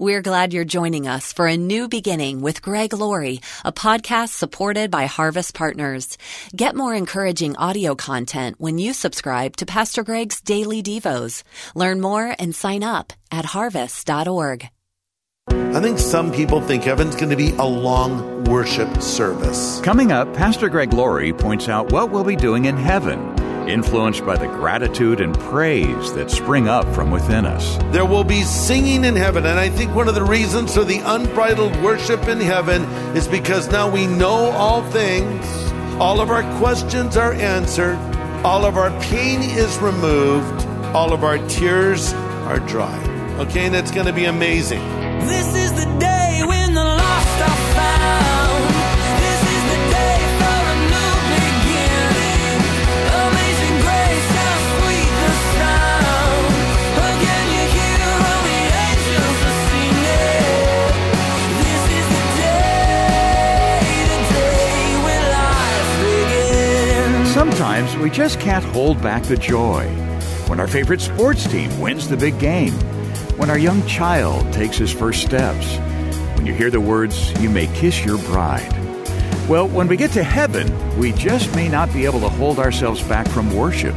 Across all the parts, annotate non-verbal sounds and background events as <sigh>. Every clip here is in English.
We're glad you're joining us for a new beginning with Greg Laurie, a podcast supported by Harvest Partners. Get more encouraging audio content when you subscribe to Pastor Greg's Daily Devos. Learn more and sign up at harvest.org. I think some people think heaven's going to be a long worship service. Coming up, Pastor Greg Laurie points out what we'll be doing in heaven influenced by the gratitude and praise that spring up from within us. There will be singing in heaven, and I think one of the reasons for the unbridled worship in heaven is because now we know all things, all of our questions are answered, all of our pain is removed, all of our tears are dry. Okay, and it's going to be amazing. This is the we just can't hold back the joy. When our favorite sports team wins the big game, when our young child takes his first steps, when you hear the words, You may kiss your bride. Well, when we get to heaven, we just may not be able to hold ourselves back from worship.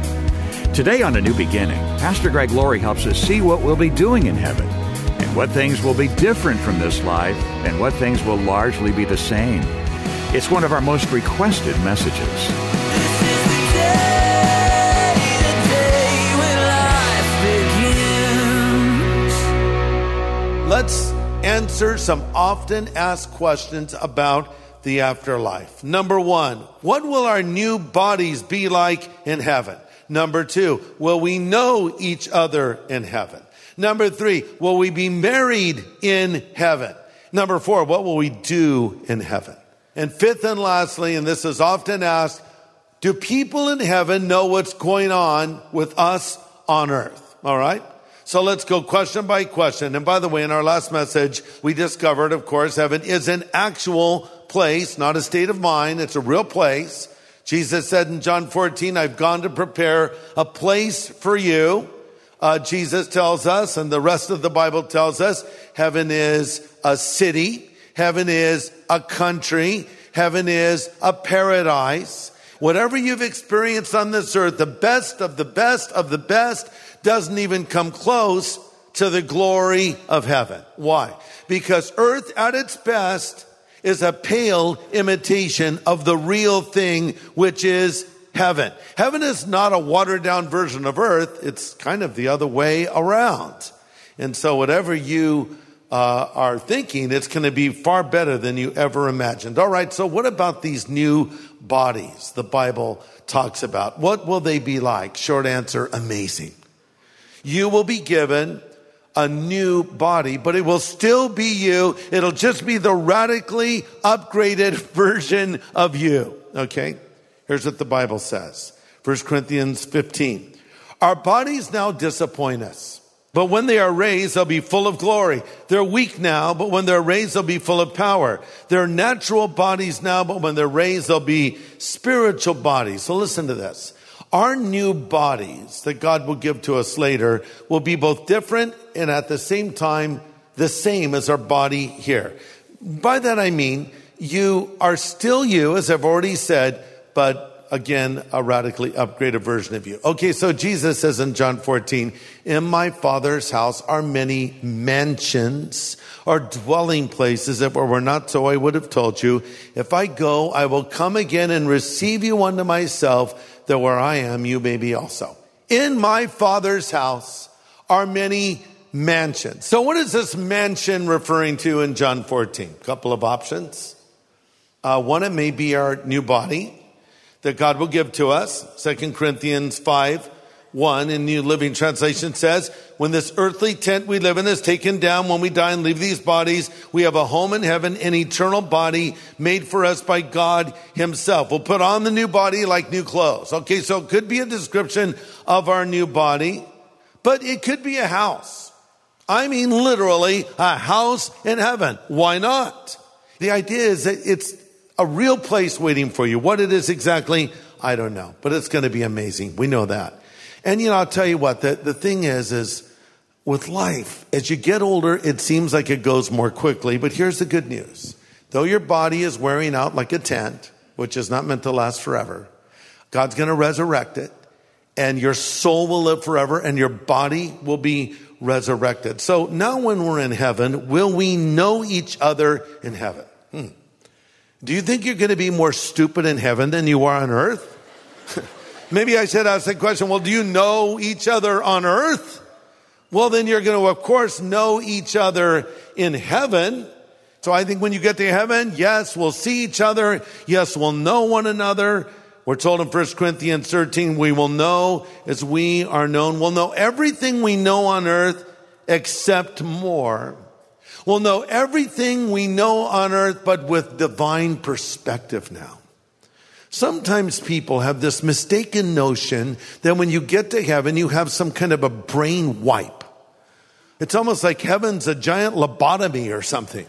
Today on A New Beginning, Pastor Greg Laurie helps us see what we'll be doing in heaven and what things will be different from this life and what things will largely be the same. It's one of our most requested messages. Let's answer some often asked questions about the afterlife. Number one, what will our new bodies be like in heaven? Number two, will we know each other in heaven? Number three, will we be married in heaven? Number four, what will we do in heaven? And fifth and lastly, and this is often asked, do people in heaven know what's going on with us on earth? All right. So let's go question by question. And by the way, in our last message, we discovered, of course, heaven is an actual place, not a state of mind. It's a real place. Jesus said in John 14, I've gone to prepare a place for you. Uh, Jesus tells us, and the rest of the Bible tells us, heaven is a city. Heaven is a country. Heaven is a paradise. Whatever you've experienced on this earth, the best of the best of the best doesn't even come close to the glory of heaven. Why? Because earth at its best is a pale imitation of the real thing, which is heaven. Heaven is not a watered down version of earth. It's kind of the other way around. And so whatever you uh, are thinking, it's going to be far better than you ever imagined. All right. So what about these new bodies the Bible talks about? What will they be like? Short answer, amazing. You will be given a new body, but it will still be you. It'll just be the radically upgraded <laughs> version of you. Okay. Here's what the Bible says. 1 Corinthians 15. Our bodies now disappoint us. But when they are raised, they'll be full of glory. They're weak now, but when they're raised, they'll be full of power. They're natural bodies now, but when they're raised, they'll be spiritual bodies. So listen to this. Our new bodies that God will give to us later will be both different and at the same time the same as our body here. By that I mean, you are still you, as I've already said, but again, a radically upgraded version of you. Okay, so Jesus says in John 14, in my father's house are many mansions or dwelling places. If it were not so, I would have told you. If I go, I will come again and receive you unto myself, that where I am, you may be also. In my father's house are many mansions. So what is this mansion referring to in John 14? A couple of options. Uh, one, it may be our new body that God will give to us. Second Corinthians 5, 1 in New Living Translation says, when this earthly tent we live in is taken down, when we die and leave these bodies, we have a home in heaven, an eternal body made for us by God himself. We'll put on the new body like new clothes. Okay, so it could be a description of our new body, but it could be a house. I mean, literally a house in heaven. Why not? The idea is that it's a real place waiting for you. What it is exactly, I don't know, but it's going to be amazing. We know that. And you know, I'll tell you what, the, the thing is, is with life, as you get older, it seems like it goes more quickly. But here's the good news. Though your body is wearing out like a tent, which is not meant to last forever, God's going to resurrect it and your soul will live forever and your body will be resurrected. So now when we're in heaven, will we know each other in heaven? Hmm. Do you think you're going to be more stupid in heaven than you are on earth? <laughs> Maybe I should ask the question, well, do you know each other on earth? Well, then you're going to, of course, know each other in heaven. So I think when you get to heaven, yes, we'll see each other. Yes, we'll know one another. We're told in 1 Corinthians 13, we will know as we are known. We'll know everything we know on earth except more. We'll know everything we know on earth, but with divine perspective now. Sometimes people have this mistaken notion that when you get to heaven, you have some kind of a brain wipe. It's almost like heaven's a giant lobotomy or something.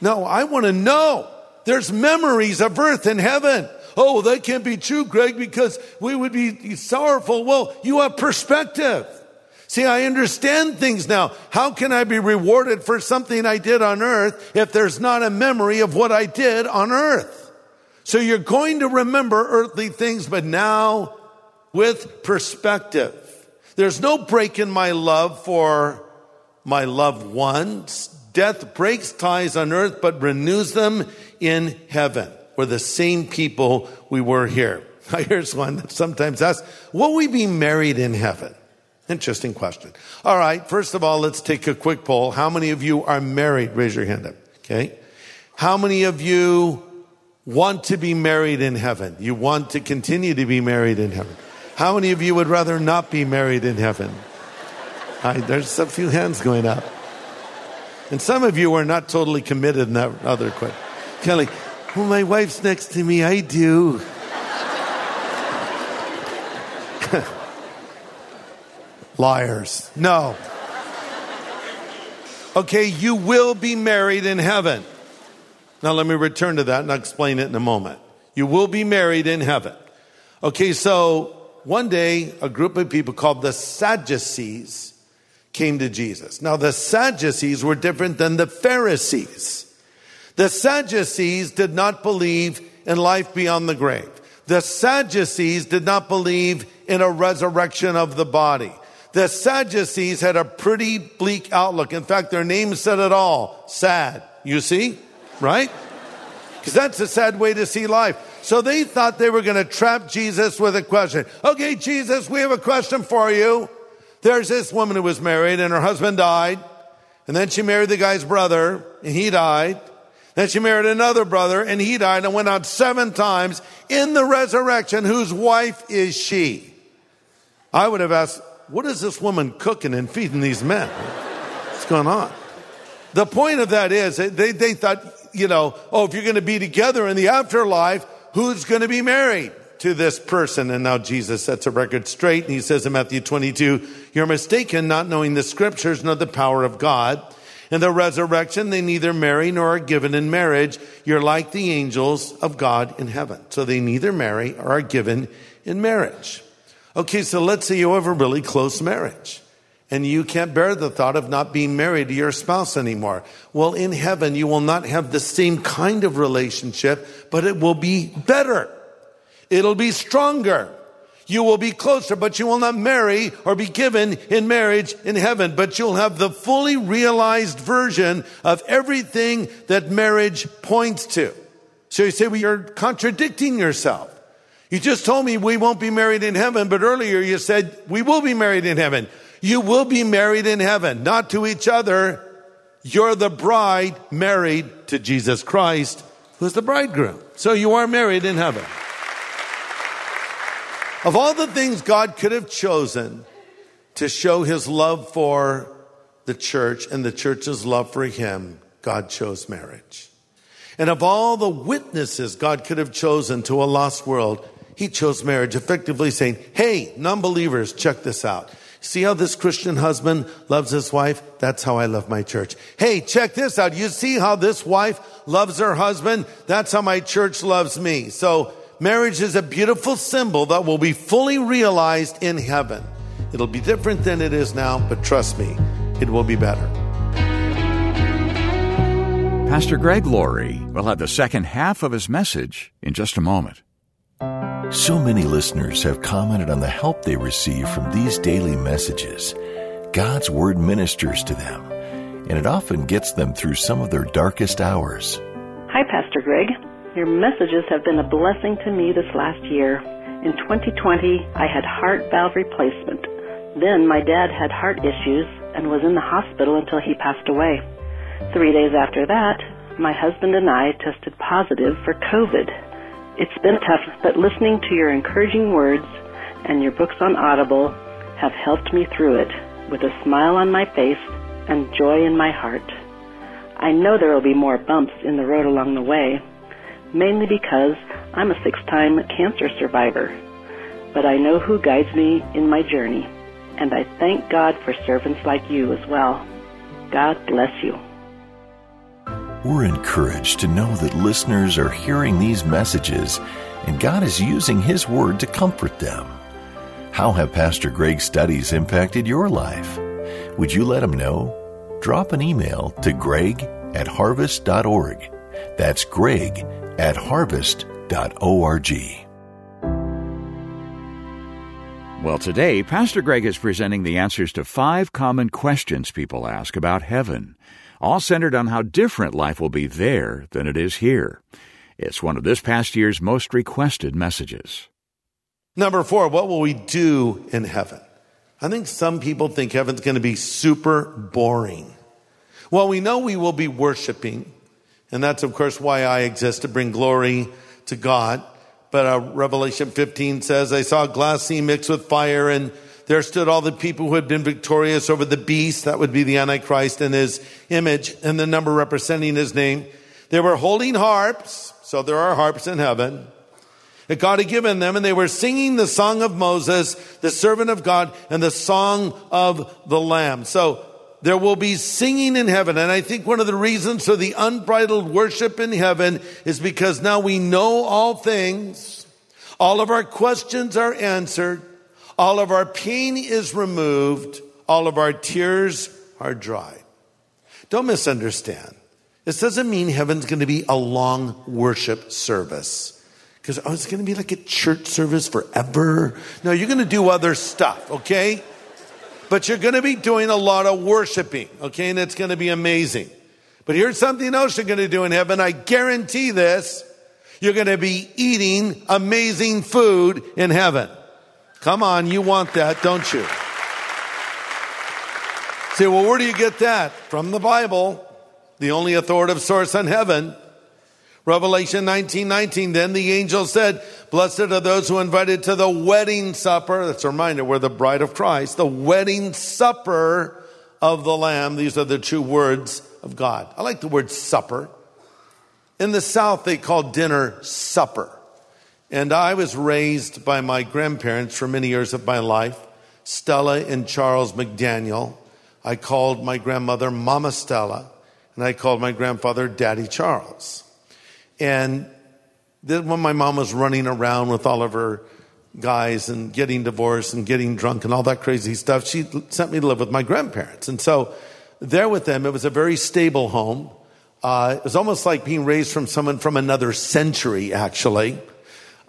No, I want to know. There's memories of earth in heaven. Oh, that can't be true, Greg, because we would be sorrowful. Well, you have perspective. See, I understand things now. How can I be rewarded for something I did on earth if there's not a memory of what I did on earth? So you're going to remember earthly things, but now with perspective. There's no break in my love for my loved ones. Death breaks ties on earth, but renews them in heaven. We're the same people we were here. <laughs> Here's one that sometimes asks, will we be married in heaven? Interesting question. All right. First of all, let's take a quick poll. How many of you are married? Raise your hand up. Okay. How many of you want to be married in heaven? You want to continue to be married in heaven? How many of you would rather not be married in heaven? Right, there's a few hands going up. And some of you are not totally committed in that other question. Kelly, well, my wife's next to me. I do. <laughs> Liars. No. Okay, you will be married in heaven. Now, let me return to that and I'll explain it in a moment. You will be married in heaven. Okay, so one day, a group of people called the Sadducees came to Jesus. Now, the Sadducees were different than the Pharisees. The Sadducees did not believe in life beyond the grave. The Sadducees did not believe in a resurrection of the body. The Sadducees had a pretty bleak outlook. In fact, their name said it all. Sad. You see? Right? Because that's a sad way to see life. So they thought they were going to trap Jesus with a question. Okay, Jesus, we have a question for you. There's this woman who was married and her husband died. And then she married the guy's brother and he died. Then she married another brother and he died and went out seven times in the resurrection. Whose wife is she? I would have asked, what is this woman cooking and feeding these men? What's going on? The point of that is they, they thought, you know, oh, if you're going to be together in the afterlife, who's going to be married to this person? And now Jesus sets a record straight and he says in Matthew 22, you're mistaken not knowing the scriptures nor the power of God. In the resurrection, they neither marry nor are given in marriage. You're like the angels of God in heaven. So they neither marry or are given in marriage. Okay, so let's say you have a really close marriage and you can't bear the thought of not being married to your spouse anymore. Well, in heaven, you will not have the same kind of relationship, but it will be better. It'll be stronger. You will be closer, but you will not marry or be given in marriage in heaven, but you'll have the fully realized version of everything that marriage points to. So you say, well, you're contradicting yourself. You just told me we won't be married in heaven, but earlier you said we will be married in heaven. You will be married in heaven, not to each other. You're the bride married to Jesus Christ, who's the bridegroom. So you are married in heaven. Of all the things God could have chosen to show his love for the church and the church's love for him, God chose marriage. And of all the witnesses God could have chosen to a lost world, he chose marriage, effectively saying, Hey, non believers, check this out. See how this Christian husband loves his wife? That's how I love my church. Hey, check this out. You see how this wife loves her husband? That's how my church loves me. So marriage is a beautiful symbol that will be fully realized in heaven. It'll be different than it is now, but trust me, it will be better. Pastor Greg Laurie will have the second half of his message in just a moment. So many listeners have commented on the help they receive from these daily messages. God's Word ministers to them, and it often gets them through some of their darkest hours. Hi, Pastor Greg. Your messages have been a blessing to me this last year. In 2020, I had heart valve replacement. Then my dad had heart issues and was in the hospital until he passed away. Three days after that, my husband and I tested positive for COVID. It's been tough, but listening to your encouraging words and your books on Audible have helped me through it with a smile on my face and joy in my heart. I know there will be more bumps in the road along the way, mainly because I'm a six-time cancer survivor. But I know who guides me in my journey, and I thank God for servants like you as well. God bless you. We're encouraged to know that listeners are hearing these messages and God is using His Word to comfort them. How have Pastor Greg's studies impacted your life? Would you let him know? Drop an email to greg at harvest.org. That's greg at harvest.org. Well, today, Pastor Greg is presenting the answers to five common questions people ask about heaven, all centered on how different life will be there than it is here. It's one of this past year's most requested messages. Number four, what will we do in heaven? I think some people think heaven's going to be super boring. Well, we know we will be worshiping, and that's of course why I exist to bring glory to God. But uh, Revelation 15 says, I saw glass sea mixed with fire, and there stood all the people who had been victorious over the beast, that would be the Antichrist, and his image, and the number representing his name. They were holding harps, so there are harps in heaven that God had given them, and they were singing the song of Moses, the servant of God, and the song of the Lamb. So there will be singing in heaven. And I think one of the reasons for the unbridled worship in heaven is because now we know all things. All of our questions are answered. All of our pain is removed. All of our tears are dried. Don't misunderstand. This doesn't mean heaven's going to be a long worship service. Because oh, it's going to be like a church service forever. No, you're going to do other stuff, okay? But you're going to be doing a lot of worshiping, okay? And it's going to be amazing. But here's something else you're going to do in heaven. I guarantee this. You're going to be eating amazing food in heaven. Come on, you want that, don't you? Say, well, where do you get that? From the Bible, the only authoritative source on heaven. Revelation 19, 19, then the angel said, blessed are those who are invited to the wedding supper. That's a reminder, we're the bride of Christ, the wedding supper of the Lamb. These are the two words of God. I like the word supper. In the South, they call dinner supper. And I was raised by my grandparents for many years of my life, Stella and Charles McDaniel. I called my grandmother Mama Stella, and I called my grandfather Daddy Charles. And then when my mom was running around with all of her guys and getting divorced and getting drunk and all that crazy stuff, she sent me to live with my grandparents. And so there with them, it was a very stable home. Uh, it was almost like being raised from someone from another century, actually.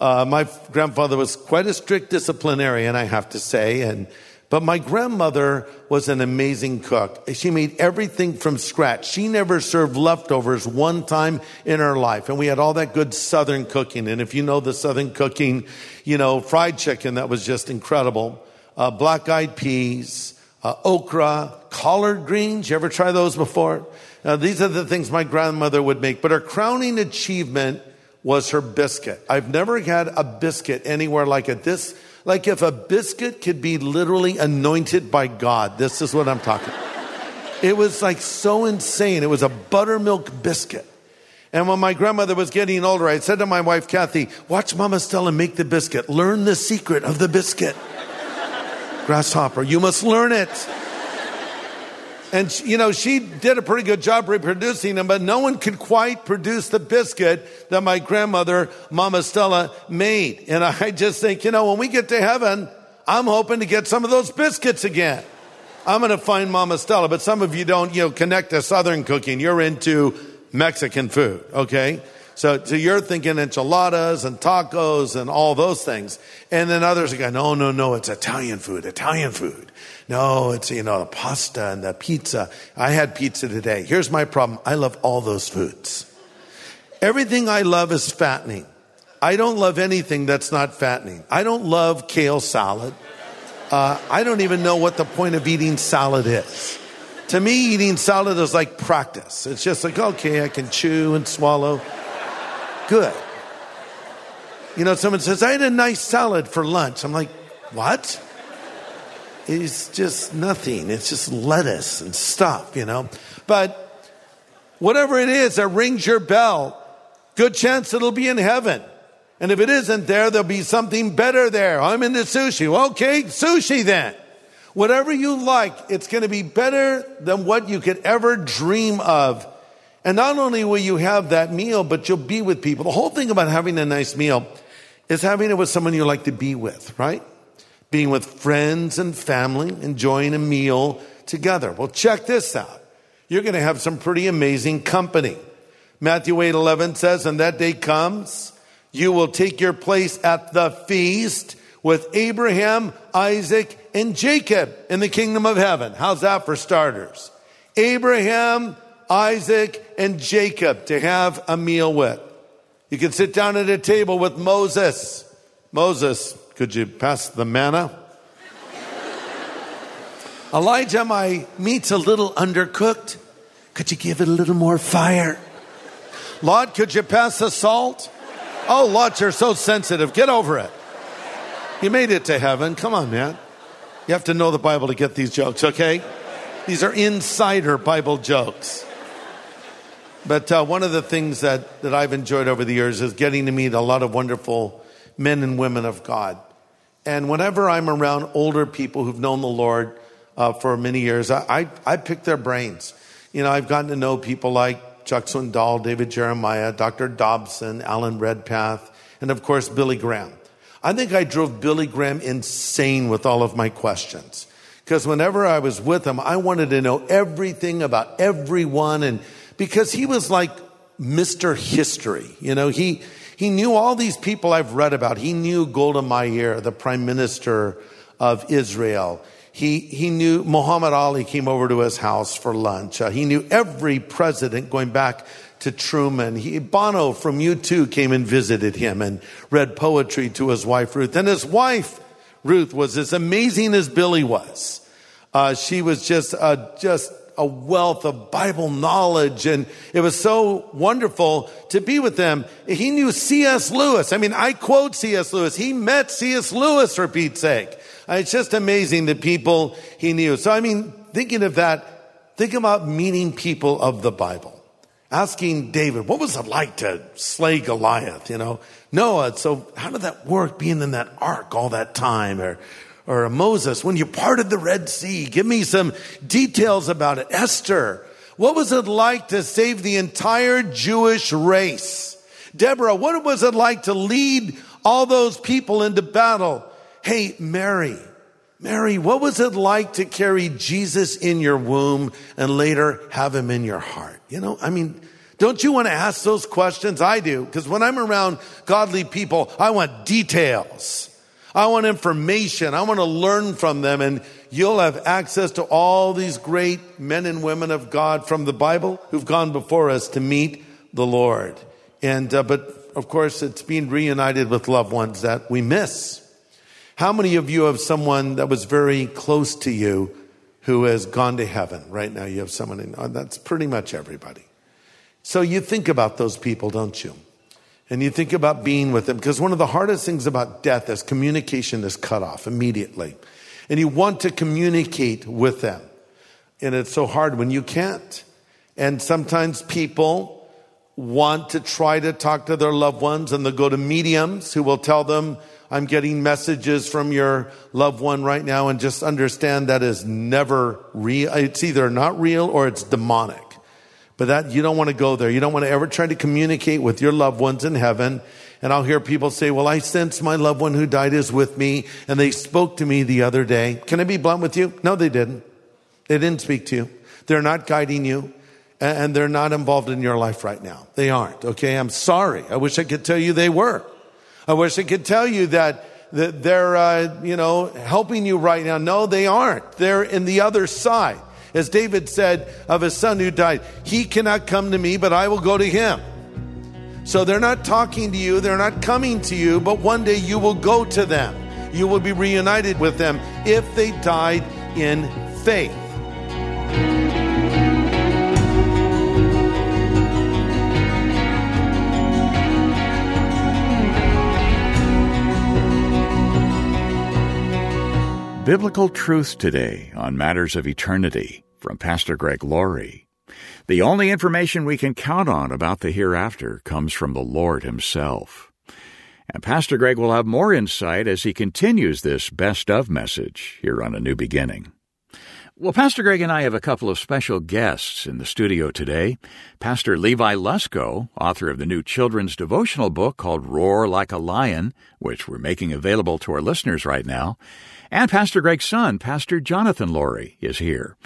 Uh, my grandfather was quite a strict disciplinarian, I have to say, and but my grandmother was an amazing cook. She made everything from scratch. She never served leftovers one time in her life. And we had all that good Southern cooking. And if you know the Southern cooking, you know, fried chicken, that was just incredible. Uh, black eyed peas, uh, okra, collard greens. You ever try those before? These are the things my grandmother would make. But her crowning achievement was her biscuit. I've never had a biscuit anywhere like it. This like if a biscuit could be literally anointed by God. This is what I'm talking. It was like so insane. It was a buttermilk biscuit. And when my grandmother was getting older, I said to my wife, Cathe, watch Mama Stella make the biscuit. Learn the secret of the biscuit. Grasshopper, you must learn it. And, you know, she did a pretty good job reproducing them, but no one could quite produce the biscuit that my grandmother, Mama Stella, made. And I just think, you know, when we get to heaven, I'm hoping to get some of those biscuits again. I'm going to find Mama Stella, but some of you don't, you know, connect to Southern cooking. You're into Mexican food, okay? So, so you're thinking enchiladas and tacos and all those things. And then others are going, no, no, no, it's Italian food, Italian food. No, it's, you know, the pasta and the pizza. I had pizza today. Here's my problem. I love all those foods. Everything I love is fattening. I don't love anything that's not fattening. I don't love kale salad. Uh, I don't even know what the point of eating salad is. To me, eating salad is like practice. It's just like, okay, I can chew and swallow. Good. You know, someone says, I had a nice salad for lunch. I'm like, what? It's just nothing. It's just lettuce and stuff, you know. But whatever it is that rings your bell, good chance it'll be in heaven. And if it isn't there, there'll be something better there. I'm into sushi. Okay, sushi then. Whatever you like, it's going to be better than what you could ever dream of. And not only will you have that meal, but you'll be with people. The whole thing about having a nice meal is having it with someone you like to be with, right? Being with friends and family, enjoying a meal together. Well, check this out. You're going to have some pretty amazing company. Matthew 8 11 says, And that day comes, you will take your place at the feast with Abraham, Isaac, and Jacob in the kingdom of heaven. How's that for starters? Abraham, Isaac, and Jacob to have a meal with. You can sit down at a table with Moses. Moses, could you pass the manna? <laughs> Elijah, my meat's a little undercooked. Could you give it a little more fire? Lord, could you pass the salt? Oh, Lot, you're so sensitive. Get over it. You made it to heaven. Come on, man. You have to know the Bible to get these jokes, okay? These are insider Bible jokes. But uh, one of the things that, that I've enjoyed over the years is getting to meet a lot of wonderful men and women of God. And whenever I'm around older people who've known the Lord uh, for many years, I, I, I pick their brains. You know, I've gotten to know people like Chuck Swindoll, David Jeremiah, Dr. Dobson, Alan Redpath, and of course, Billy Graham. I think I drove Billy Graham insane with all of my questions. Because whenever I was with him, I wanted to know everything about everyone. And because he was like Mr. History, you know, he, he knew all these people I've read about. He knew Golda Meir, the prime minister of Israel. He, he knew Muhammad Ali came over to his house for lunch. Uh, he knew every president going back to Truman. He, Bono from U2 came and visited him and read poetry to his wife Ruth. And his wife Ruth was as amazing as Billy was. Uh, she was just a, just a wealth of Bible knowledge, and it was so wonderful to be with them. He knew C.S. Lewis. I mean, I quote C.S. Lewis. He met C.S. Lewis for Pete's sake. Uh, It's just amazing the people he knew. So, I mean, thinking of that, think about meeting people of the Bible asking David, what was it like to slay Goliath? You know, Noah. So how did that work being in that ark all that time? Or, or Moses, when you parted the Red Sea, give me some details about it. Esther, what was it like to save the entire Jewish race? Deborah, what was it like to lead all those people into battle? Hey, Mary, Mary, what was it like to carry Jesus in your womb and later have him in your heart? You know, I mean, don't you want to ask those questions? I do, because when I'm around godly people, I want details. I want information. I want to learn from them, and you'll have access to all these great men and women of God from the Bible who've gone before us to meet the Lord. And, uh, but of course, it's being reunited with loved ones that we miss. How many of you have someone that was very close to you who has gone to heaven? Right now, you have someone in, oh, that's pretty much everybody. So you think about those people, don't you? And you think about being with them because one of the hardest things about death is communication is cut off immediately. And you want to communicate with them. And it's so hard when you can't. And sometimes people want to try to talk to their loved ones and they'll go to mediums who will tell them I'm getting messages from your loved one right now and just understand that is never real. It's either not real or it's demonic. But that, you don't want to go there. You don't want to ever try to communicate with your loved ones in heaven. And I'll hear people say, well, I sense my loved one who died is with me and they spoke to me the other day. Can I be blunt with you? No, they didn't. They didn't speak to you. They're not guiding you and they're not involved in your life right now. They aren't. Okay. I'm sorry. I wish I could tell you they were. I wish I could tell you that, that they're, uh, you know, helping you right now. No, they aren't. They're in the other side. As David said of his son who died, he cannot come to me, but I will go to him. So they're not talking to you, they're not coming to you, but one day you will go to them. You will be reunited with them if they died in faith. Biblical truth today on matters of eternity from Pastor Greg Laurie. The only information we can count on about the hereafter comes from the Lord Himself. And Pastor Greg will have more insight as he continues this best of message here on A New Beginning. Well, Pastor Greg and I have a couple of special guests in the studio today. Pastor Levi Lusko, author of the new children's devotional book called Roar Like a Lion, which we're making available to our listeners right now, and Pastor Greg's son, Pastor Jonathan Laurie, is here.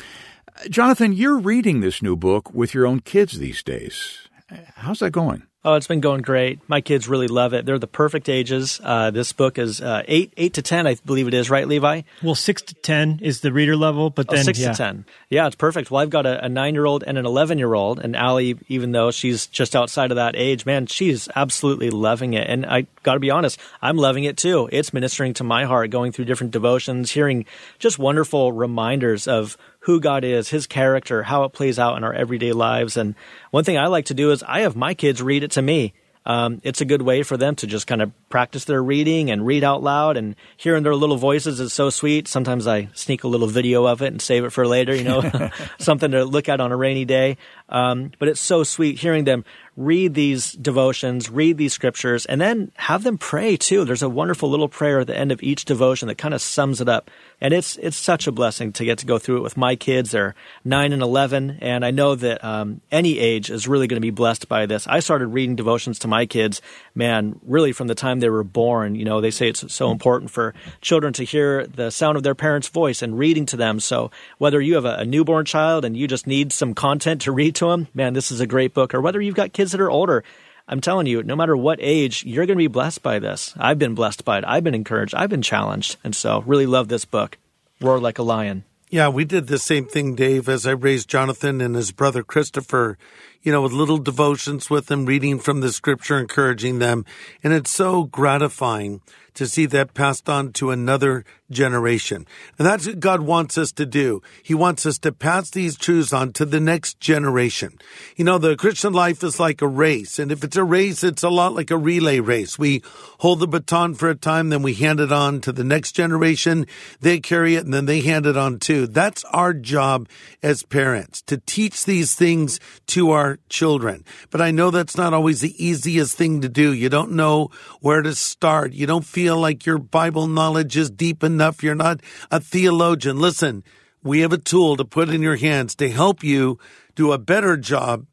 Jonathan, you're reading this new book with your own kids these days. How's that going? Oh, it's been going great. My kids really love it. They're the perfect ages. Uh, this book is uh, eight, eight to ten, I believe it is, right, Levi? Well, six to ten is the reader level, but Oh, then six yeah. to ten. Yeah, it's perfect. Well, I've got a, a nine-year-old and an eleven-year-old, and Allie, even though she's just outside of that age, man, she's absolutely loving it. And I got to be honest, I'm loving it too. It's ministering to my heart, going through different devotions, hearing just wonderful reminders of who God is, His character, how it plays out in our everyday lives. And one thing I like to do is I have my kids read it to me. Um, it's a good way for them to just kind of practice their reading and read out loud and hearing their little voices is so sweet. Sometimes I sneak a little video of it and save it for later, you know, <laughs> something to look at on a rainy day. Um, but it's so sweet hearing them read these devotions, read these scriptures, and then have them pray too. There's a wonderful little prayer at the end of each devotion that kind of sums it up. And it's it's such a blessing to get to go through it with my kids. They're nine and eleven, and I know that um, any age is really going to be blessed by this. I started reading devotions to my kids, man, really from the time they were born. You know, they say it's so important for children to hear the sound of their parents' voice and reading to them. So whether you have a, a newborn child and you just need some content to read to them, man, this is a great book. Or whether you've got kids that are older. I'm telling you, no matter what age, you're going to be blessed by this. I've been blessed by it. I've been encouraged. I've been challenged. And so, really love this book, Roar Like a Lion. Yeah, we did the same thing, Dave, as I raised Jonathan and his brother Christopher, you know, with little devotions with them, reading from the scripture, encouraging them. And it's so gratifying to see that passed on to another generation. And that's what God wants us to do. He wants us to pass these truths on to the next generation. You know, the Christian life is like a race. And if it's a race, it's a lot like a relay race. We hold the baton for a time, then we hand it on to the next generation. They carry it and then they hand it on too. That's our job as parents to teach these things to children. But I know that's not always the easiest thing to do. You don't know where to start. You don't feel like your Bible knowledge is deep enough. You're not a theologian. Listen, we have a tool to put in your hands to help you do a better job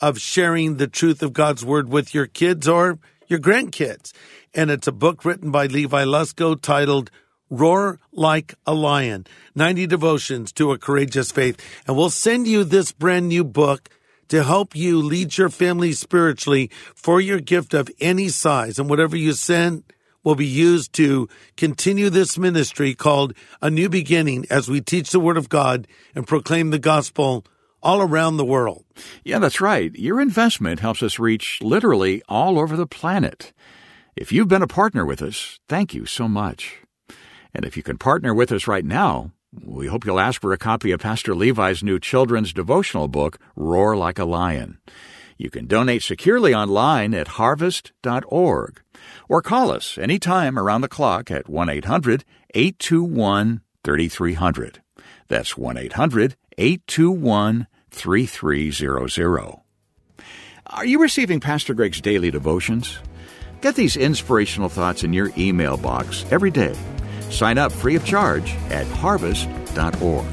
of sharing the truth of God's word with your kids or your grandkids. And it's a book written by Levi Lusko titled Roar Like a Lion 90 Devotions to a Courageous Faith. And we'll send you this brand new book to help you lead your family spiritually for your gift of any size. And whatever you send will be used to continue this ministry called A New Beginning as we teach the Word of God and proclaim the gospel all around the world. Yeah, that's right. Your investment helps us reach literally all over the planet. If you've been a partner with us, thank you so much. And if you can partner with us right now, we hope you'll ask for a copy of Pastor Levi's new children's devotional book, Roar Like a Lion. You can donate securely online at harvest.org or call us anytime around the clock at 1 800 821 3300. That's 1 800 821 3300. Are you receiving Pastor Greg's daily devotions? Get these inspirational thoughts in your email box every day. Sign up free of charge at harvest.org.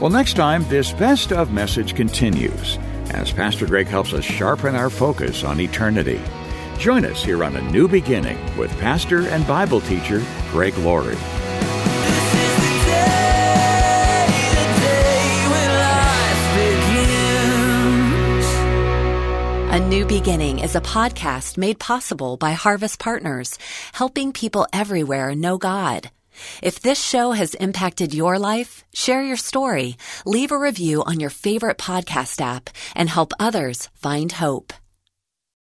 Well, next time, this best of message continues as Pastor Greg helps us sharpen our focus on eternity. Join us here on A New Beginning with pastor and Bible teacher Greg Laurie. A New Beginning is a podcast made possible by Harvest Partners, helping people everywhere know God. If this show has impacted your life, share your story, leave a review on your favorite podcast app, and help others find hope.